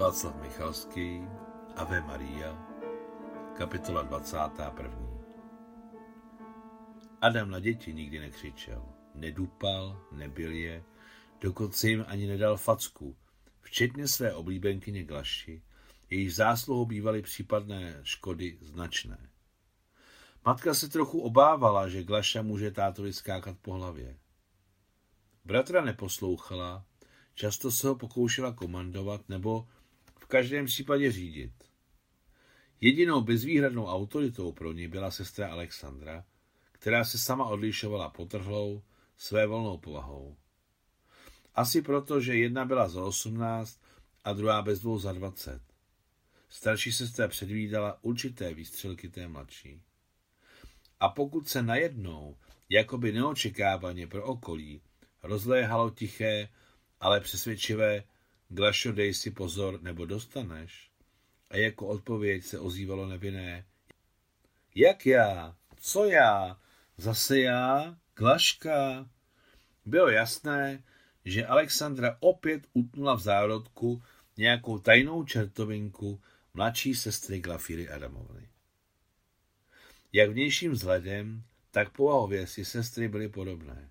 Václav Michalský, Ave Maria, kapitola 21. Adam na děti nikdy nekřičel, nedupal, nebil je, dokonce jim ani nedal facku, včetně své oblíbenkyně Glaši, jejíž zásluhou bývaly případné škody značné. Matka se trochu obávala, že Glaša může tátovi skákat po hlavě. Bratra neposlouchala, často se ho pokoušela komandovat nebo každém případě řídit. Jedinou bezvýhradnou autoritou pro ní byla sestra Alexandra, která se sama odlišovala potrhlou, své volnou povahou. Asi proto, že jedna byla za osmnáct a druhá bez dvou za dvacet. Starší sestra předvídala určité výstřelky té mladší. A pokud se najednou, jakoby neočekávaně pro okolí, rozléhalo tiché, ale přesvědčivé, Glašo, dej si pozor, nebo dostaneš. A jako odpověď se ozývalo nevinné. Jak já? Co já? Zase já? Glaška? Bylo jasné, že Alexandra opět utnula v zárodku nějakou tajnou čertovinku mladší sestry Glafíry Adamovny. Jak vnějším vzhledem, tak povahově si sestry byly podobné.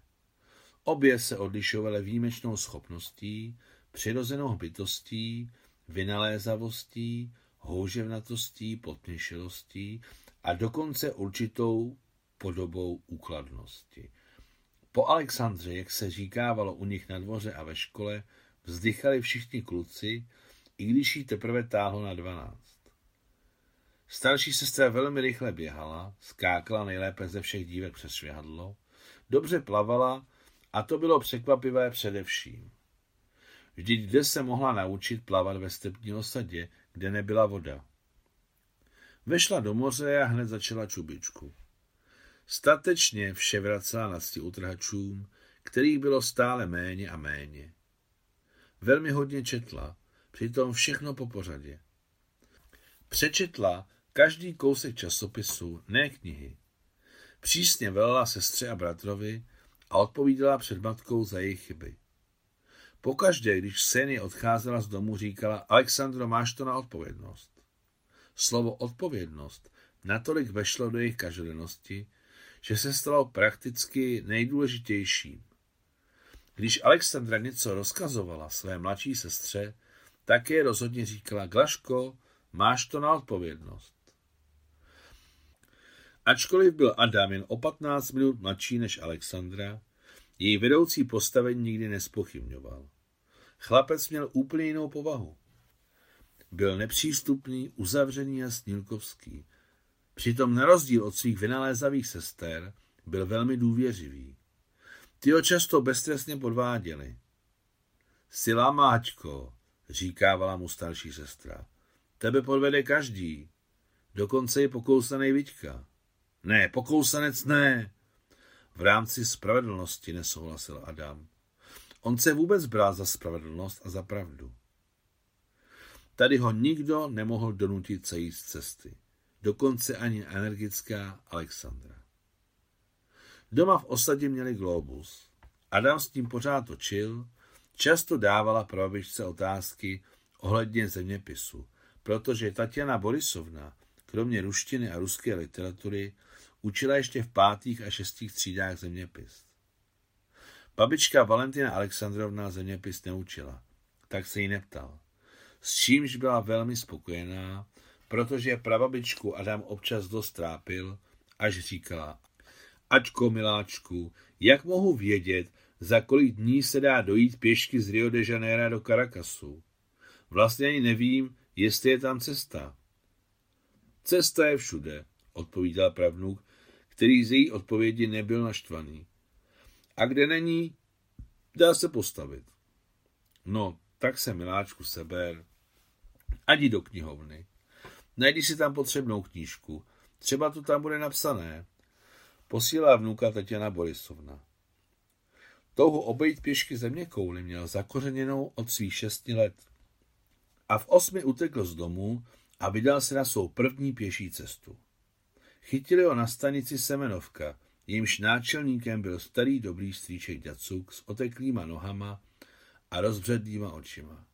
Obě se odlišovaly výjimečnou schopností, přirozenou bytostí, vynalézavostí, houževnatostí, podměšilostí a dokonce určitou podobou úkladnosti. Po Alexandře, jak se říkávalo u nich na dvoře a ve škole, vzdychali všichni kluci, i když jí teprve táhlo na dvanáct. Starší sestra velmi rychle běhala, skákala nejlépe ze všech dívek přes švihadlo, dobře plavala a to bylo překvapivé především. Vždyť kde se mohla naučit plavat ve stepní osadě, kde nebyla voda. Vešla do moře a hned začala čubičku. Statečně vše vracela na sti utrhačům, kterých bylo stále méně a méně. Velmi hodně četla, přitom všechno po pořadě. Přečetla každý kousek časopisu, ne knihy. Přísně velela sestře a bratrovi a odpovídala před matkou za jejich chyby. Pokaždé, když Seny odcházela z domu, říkala, Alexandro, máš to na odpovědnost. Slovo odpovědnost natolik vešlo do jejich každodennosti, že se stalo prakticky nejdůležitějším. Když Alexandra něco rozkazovala své mladší sestře, tak je rozhodně říkala, Glaško, máš to na odpovědnost. Ačkoliv byl Adam jen o 15 minut mladší než Alexandra, její vedoucí postavení nikdy nespochybňoval. Chlapec měl úplně jinou povahu. Byl nepřístupný, uzavřený a snílkovský. Přitom na rozdíl od svých vynalézavých sester byl velmi důvěřivý. Ty ho často beztrestně podváděli. Sila máčko, říkávala mu starší sestra. Tebe podvede každý, dokonce i pokousaný Viďka. Ne, pokousanec ne. V rámci spravedlnosti nesouhlasil Adam. On se vůbec bral za spravedlnost a za pravdu. Tady ho nikdo nemohl donutit sejít z cesty. Dokonce ani energická Alexandra. Doma v osadě měli globus. Adam s tím pořád točil, často dávala prababičce otázky ohledně zeměpisu, protože Tatiana Borisovna, kromě ruštiny a ruské literatury, učila ještě v pátých a šestých třídách zeměpis. Babička Valentina Alexandrovna zeměpis neučila, tak se jí neptal. S čímž byla velmi spokojená, protože prababičku Adam občas dost trápil, až říkala, Ačko, miláčku, jak mohu vědět, za kolik dní se dá dojít pěšky z Rio de Janeiro do Caracasu? Vlastně ani nevím, jestli je tam cesta. Cesta je všude, odpovídal pravnuk, který z její odpovědi nebyl naštvaný. A kde není, dá se postavit. No, tak se miláčku seber. A jdi do knihovny. Najdi si tam potřebnou knížku. Třeba to tam bude napsané. Posílá vnuka Tatiana Borisovna. Touhu obejít pěšky země kouly měl zakořeněnou od svých šesti let. A v osmi utekl z domu a vydal se na svou první pěší cestu. Chytili ho na stanici Semenovka, jejímž náčelníkem byl starý dobrý strýček Dacuk s oteklýma nohama a rozbředlýma očima.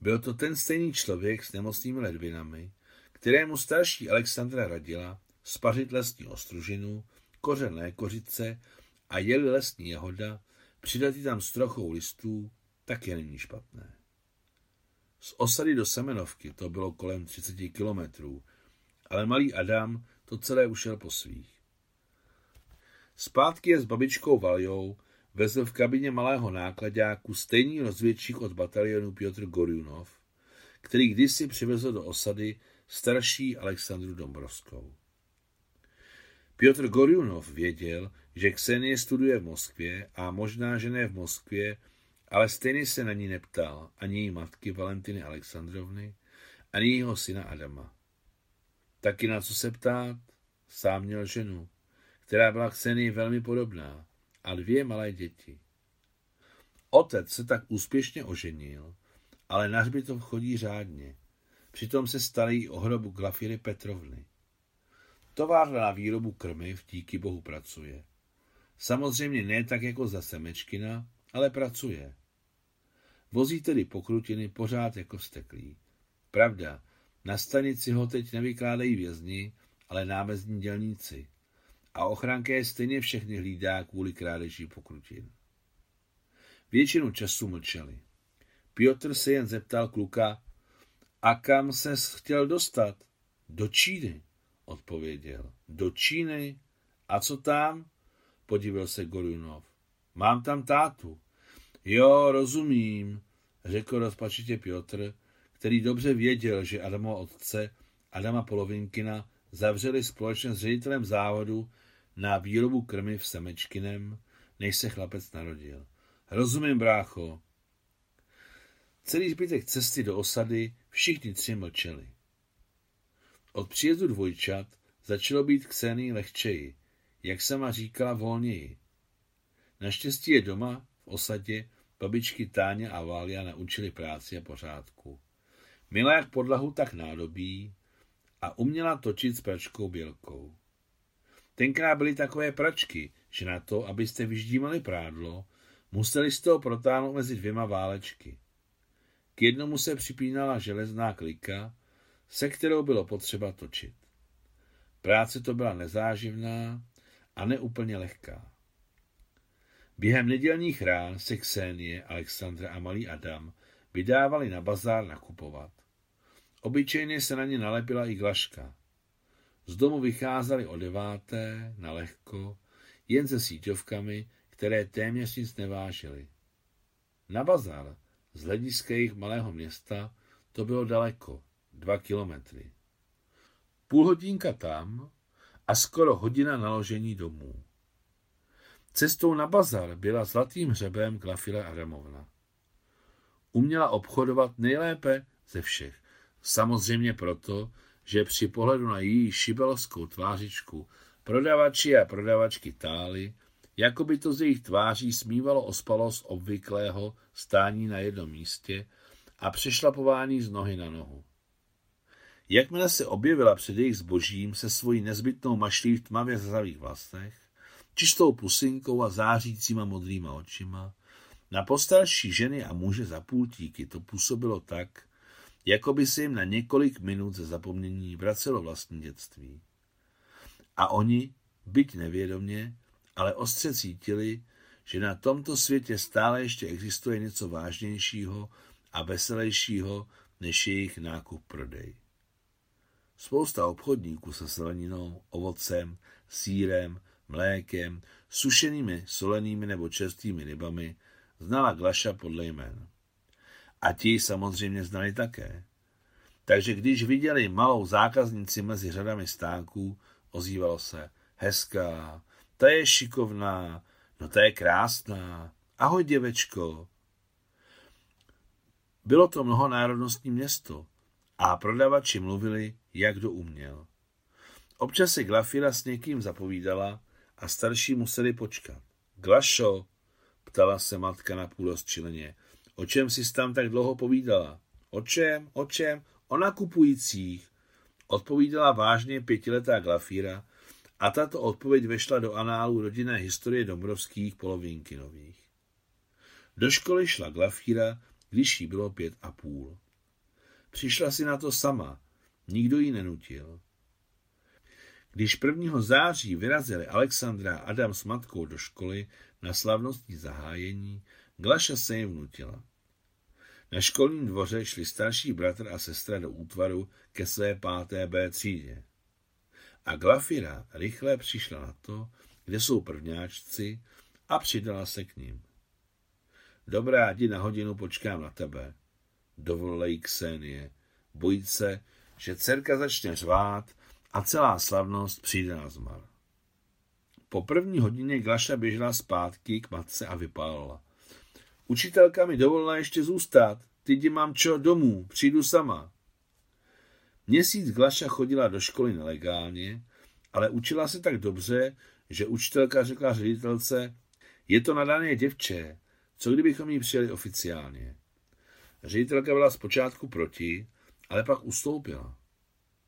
Byl to ten stejný člověk s nemocnými ledvinami, kterému starší Alexandra radila spařit lesní ostružinu, kořené kořice a jeli lesní jahoda, přidat tam s trochou listů, taky není špatné. Z osady do Semenovky to bylo kolem 30 kilometrů, ale malý Adam to celé ušel po svých. Zpátky je s babičkou Valjou vezl v kabině malého nákladáku stejný rozvědčík od batalionu Piotr Gorunov, který kdysi přivezl do osady starší Alexandru Dombrovskou. Piotr Gorunov věděl, že Ksenie studuje v Moskvě a možná, že ne v Moskvě, ale stejně se na ní neptal ani její matky Valentiny Alexandrovny, ani jejího syna Adama. Taky na co se ptát, sám měl ženu, která byla Ksenii velmi podobná a dvě malé děti. Otec se tak úspěšně oženil, ale na hřbitov chodí řádně. Přitom se starají o hrobu Glafiry Petrovny. Továrna na výrobu krmiv díky bohu pracuje. Samozřejmě ne tak jako za Semečkina, ale pracuje. Vozí tedy pokrutiny pořád jako steklý. Pravda, na stanici ho teď nevykládají vězni, ale námezní dělníci. A ochranka je stejně všechny hlídá kvůli krádeží pokrutin. Většinu času mlčeli. Piotr se jen zeptal kluka, a kam se chtěl dostat? Do Číny, odpověděl. Do Číny? A co tam? Podíval se Gorunov. Mám tam tátu. Jo, rozumím, řekl rozpačitě Piotr, který dobře věděl, že Adamo otce, Adama Polovinkina, zavřeli společně s ředitelem závodu na výrobu krmy v Semečkinem, než se chlapec narodil. Rozumím, brácho. Celý zbytek cesty do osady všichni tři mlčeli. Od příjezdu dvojčat začalo být Ksení lehčeji, jak sama říkala volněji. Naštěstí je doma, v osadě, babičky Táně a Vália naučili práci a pořádku. Milá jak podlahu, tak nádobí a uměla točit s pračkou bělkou. Tenkrát byly takové pračky, že na to, abyste vyždímali prádlo, museli jste ho protáhnout mezi dvěma válečky. K jednomu se připínala železná klika, se kterou bylo potřeba točit. Práce to byla nezáživná a neúplně lehká. Během nedělních rán se Ksenie, Alexandra a malý Adam vydávali na bazár nakupovat. Obyčejně se na ně nalepila i glaška. Z domu vycházeli o deváté, na lehko, jen se síťovkami, které téměř nic nevážily. Na bazar, z hlediska jejich malého města, to bylo daleko, dva kilometry. Půl hodinka tam a skoro hodina naložení domů. Cestou na bazar byla zlatým hřebem Glafila Adamovna. Uměla obchodovat nejlépe ze všech. Samozřejmě proto, že při pohledu na její šibelovskou tvářičku prodavači a prodavačky tály, jako by to z jejich tváří smívalo ospalost obvyklého stání na jednom místě a přešlapování z nohy na nohu. Jakmile se objevila před jejich zbožím se svojí nezbytnou mašlí v tmavě zazavých vlastech, čistou pusinkou a zářícíma modrýma očima, na postarší ženy a muže za půltíky to působilo tak, jako by se jim na několik minut ze zapomnění vracelo vlastní dětství. A oni, byť nevědomě, ale ostře cítili, že na tomto světě stále ještě existuje něco vážnějšího a veselějšího než jejich nákup prodej. Spousta obchodníků se zeleninou, ovocem, sírem, mlékem, sušenými, solenými nebo čerstvými rybami znala Glaša podle jmen. A ti samozřejmě znali také. Takže když viděli malou zákaznici mezi řadami stánků, ozývalo se hezká, ta je šikovná, no ta je krásná, ahoj děvečko. Bylo to mnohonárodnostní město a prodavači mluvili, jak kdo uměl. Občas se Glafira s někým zapovídala a starší museli počkat. Glašo, ptala se matka na půl rozčileně, o čem jsi tam tak dlouho povídala? O čem, o čem? O nakupujících, odpovídala vážně pětiletá Glafíra a tato odpověď vešla do análu rodinné historie Dombrovských polovinkinových. Do školy šla Glafíra, když jí bylo pět a půl. Přišla si na to sama. Nikdo ji nenutil. Když 1. září vyrazili Alexandra a Adam s matkou do školy na slavnostní zahájení, Glaša se jim vnutila. Na školním dvoře šli starší bratr a sestra do útvaru ke své páté B třídě. A Glafira rychle přišla na to, kde jsou prvňáčci a přidala se k ním. Dobrá, jdi na hodinu, počkám na tebe. Dovolila jí Ksenie, bojit se, že dcerka začne řvát a celá slavnost přijde na zmar. Po první hodině Glaša běžela zpátky k matce a vypálila. Učitelka mi dovolila ještě zůstat, teď mám čo domů, přijdu sama. Měsíc Glaša chodila do školy nelegálně, ale učila se tak dobře, že učitelka řekla ředitelce, je to nadané děvče, co kdybychom jí přijeli oficiálně. Ředitelka byla zpočátku proti, ale pak ustoupila.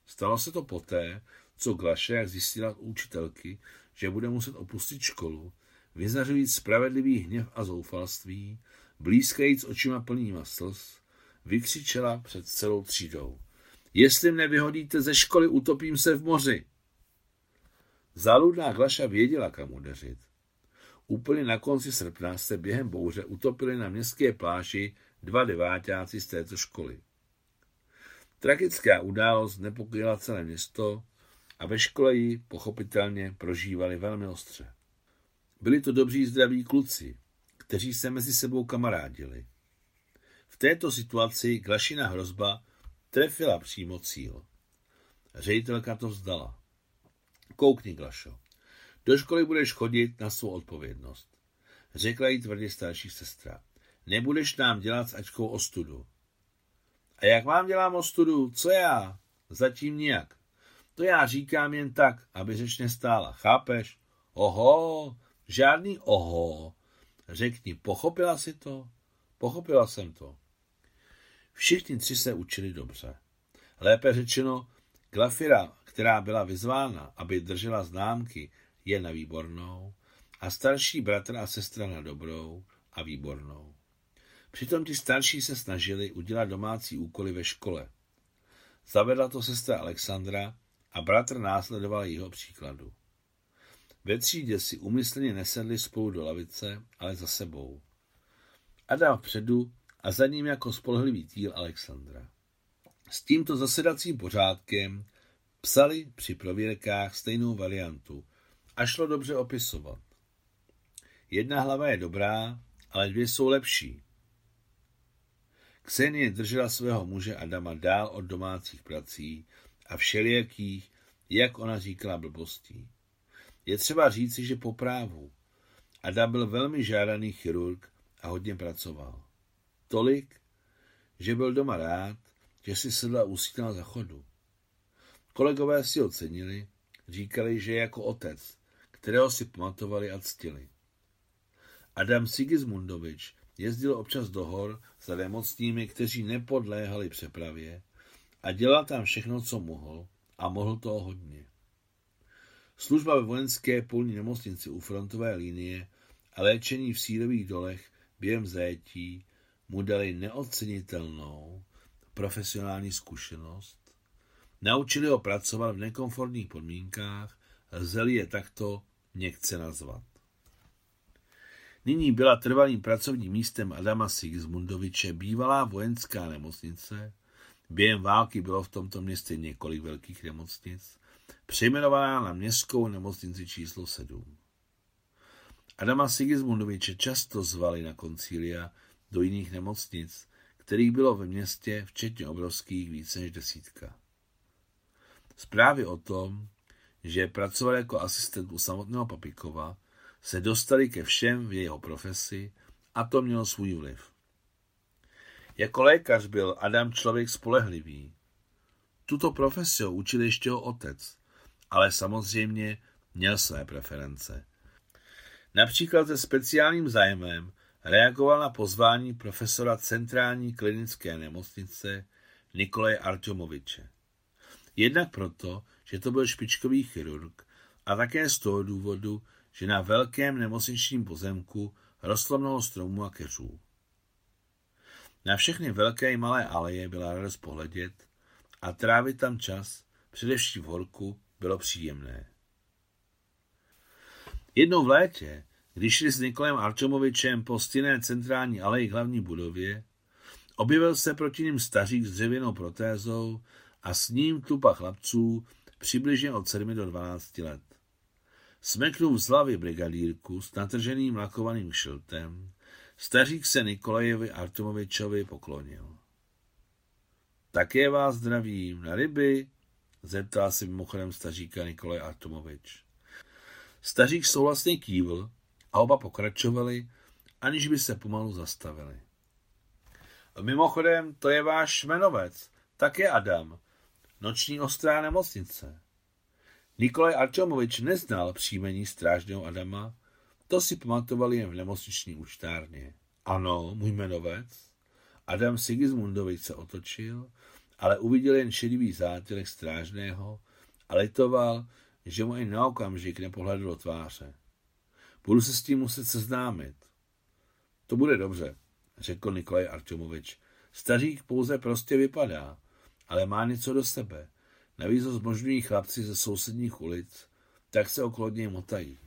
Stalo se to poté, co Glaše, jak zjistila učitelky, že bude muset opustit školu, vyzařujíc spravedlivý hněv a zoufalství, blízkajíc očima plnýma slz, vykřičela před celou třídou. Jestli mne vyhodíte ze školy, utopím se v moři. Záludná Glaša věděla, kam udeřit. Úplně na konci srpna se během bouře utopili na městské pláži dva devátáci z této školy. Tragická událost nepokryla celé město a ve škole ji pochopitelně prožívali velmi ostře. Byli to dobří zdraví kluci, kteří se mezi sebou kamarádili. V této situaci Glašina hrozba trefila přímo cíl. Ředitelka to vzdala. Koukni, Glašo. Do školy budeš chodit na svou odpovědnost. Řekla jí tvrdě starší sestra. Nebudeš nám dělat s Ačkou ostudu. A jak vám dělám ostudu? Co já? Zatím nijak. To já říkám jen tak, aby řeč nestála. Chápeš? Oho, žádný oho. Řekni, pochopila si to? Pochopila jsem to. Všichni tři se učili dobře. Lépe řečeno, Glafira, která byla vyzvána, aby držela známky, je na výbornou a starší bratr a sestra na dobrou a výbornou. Přitom ti starší se snažili udělat domácí úkoly ve škole. Zavedla to sestra Alexandra a bratr následoval jeho příkladu. Ve třídě si umyslně nesedli spolu do lavice, ale za sebou. Adam vpředu a za ním jako spolehlivý týl Alexandra. S tímto zasedacím pořádkem psali při prověrkách stejnou variantu a šlo dobře opisovat. Jedna hlava je dobrá, ale dvě jsou lepší. Ksenie držela svého muže Adama dál od domácích prací a všelijakých, jak ona říkala, blbostí. Je třeba říci, že po právu. Adam byl velmi žádaný chirurg a hodně pracoval. Tolik, že byl doma rád, že si sedla usínal za chodu. Kolegové si ho cenili, říkali, že je jako otec, kterého si pamatovali a ctili. Adam Sigismundovič jezdil občas do hor za nemocnými, kteří nepodléhali přepravě a dělal tam všechno, co mohl a mohl toho hodně. Služba ve vojenské polní nemocnici u frontové linie a léčení v sírových dolech během zajetí mu dali neocenitelnou profesionální zkušenost, naučili ho pracovat v nekomfortních podmínkách, lze je takto někce nazvat. Nyní byla trvalým pracovním místem Adama Sigismundoviče bývalá vojenská nemocnice. Během války bylo v tomto městě několik velkých nemocnic, přejmenovaná na městskou nemocnici číslo 7. Adama Sigismundoviče často zvali na koncília do jiných nemocnic, kterých bylo ve městě, včetně obrovských, více než desítka. Zprávy o tom, že pracoval jako asistent u samotného Papikova, se dostali ke všem v jeho profesi a to mělo svůj vliv. Jako lékař byl Adam člověk spolehlivý. Tuto profesi učil ještě jeho otec, ale samozřejmě měl své preference. Například se speciálním zájmem reagoval na pozvání profesora Centrální klinické nemocnice Nikolaje Artyomoviče. Jednak proto, že to byl špičkový chirurg a také z toho důvodu, že na velkém nemocničním pozemku rostlo mnoho stromů a keřů. Na všechny velké i malé aleje byla radost pohledět a trávit tam čas, především v horku, bylo příjemné. Jednou v létě, když šli s Nikolem Arčomovičem po stinné centrální aleji hlavní budově, objevil se proti ním stařík s dřevěnou protézou a s ním tupa chlapců přibližně od 7 do 12 let. Smeknul z hlavy brigadírku s natrženým lakovaným šiltem, stařík se Nikolajevi Artomovičovi poklonil. Také vás zdravím, na ryby, zeptal se mimochodem staříka Nikolaj Artomovič. Stařík souhlasně kývl a oba pokračovali, aniž by se pomalu zastavili. Mimochodem, to je váš jmenovec, tak je Adam, noční ostrá nemocnice. Nikolaj Arčomovič neznal příjmení strážného Adama, to si pamatovali jen v nemocniční účtárně. Ano, můj jmenovec. Adam Sigismundovič se otočil, ale uviděl jen šedivý zátělek strážného a litoval, že mu i na okamžik nepohledl do tváře. Budu se s tím muset seznámit. To bude dobře, řekl Nikolaj Arčomovič. Stařík pouze prostě vypadá, ale má něco do sebe. Navíc ho zmožňují chlapci ze sousedních ulic, tak se okolo něj motají.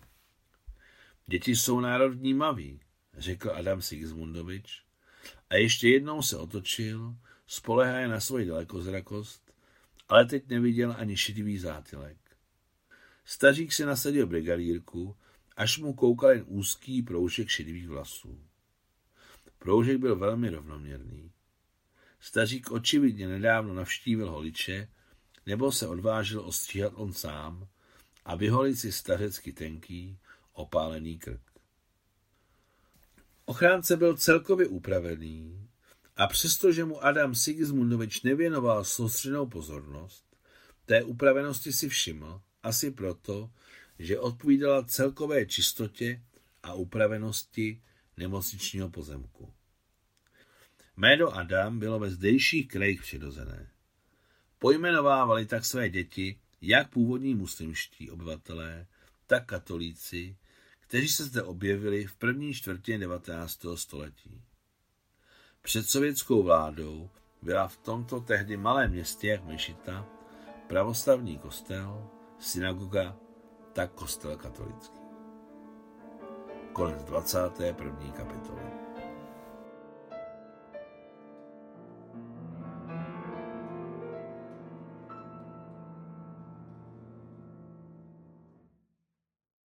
Děti jsou národ vnímavý, řekl Adam Sigismundovič a ještě jednou se otočil, spolehá na svoji dalekozrakost, ale teď neviděl ani šedivý zátylek. Stařík si nasadil brigadírku, až mu koukal jen úzký proužek šedivých vlasů. Proužek byl velmi rovnoměrný. Stařík očividně nedávno navštívil holiče, nebo se odvážil ostříhat on sám a vyholit si stařecky tenký, opálený krk. Ochránce byl celkově upravený a přestože mu Adam Sigismundovič nevěnoval soustřednou pozornost, té upravenosti si všiml, asi proto, že odpovídala celkové čistotě a upravenosti nemocničního pozemku. Jméno Adam bylo ve zdejších krajích přirozené. Pojmenovávali tak své děti jak původní muslimští obyvatelé, tak katolíci, kteří se zde objevili v první čtvrtě 19. století. Před sovětskou vládou byla v tomto tehdy malém městě jak Mešita pravoslavný kostel, synagoga, tak kostel katolický. Konec 21. kapitoly.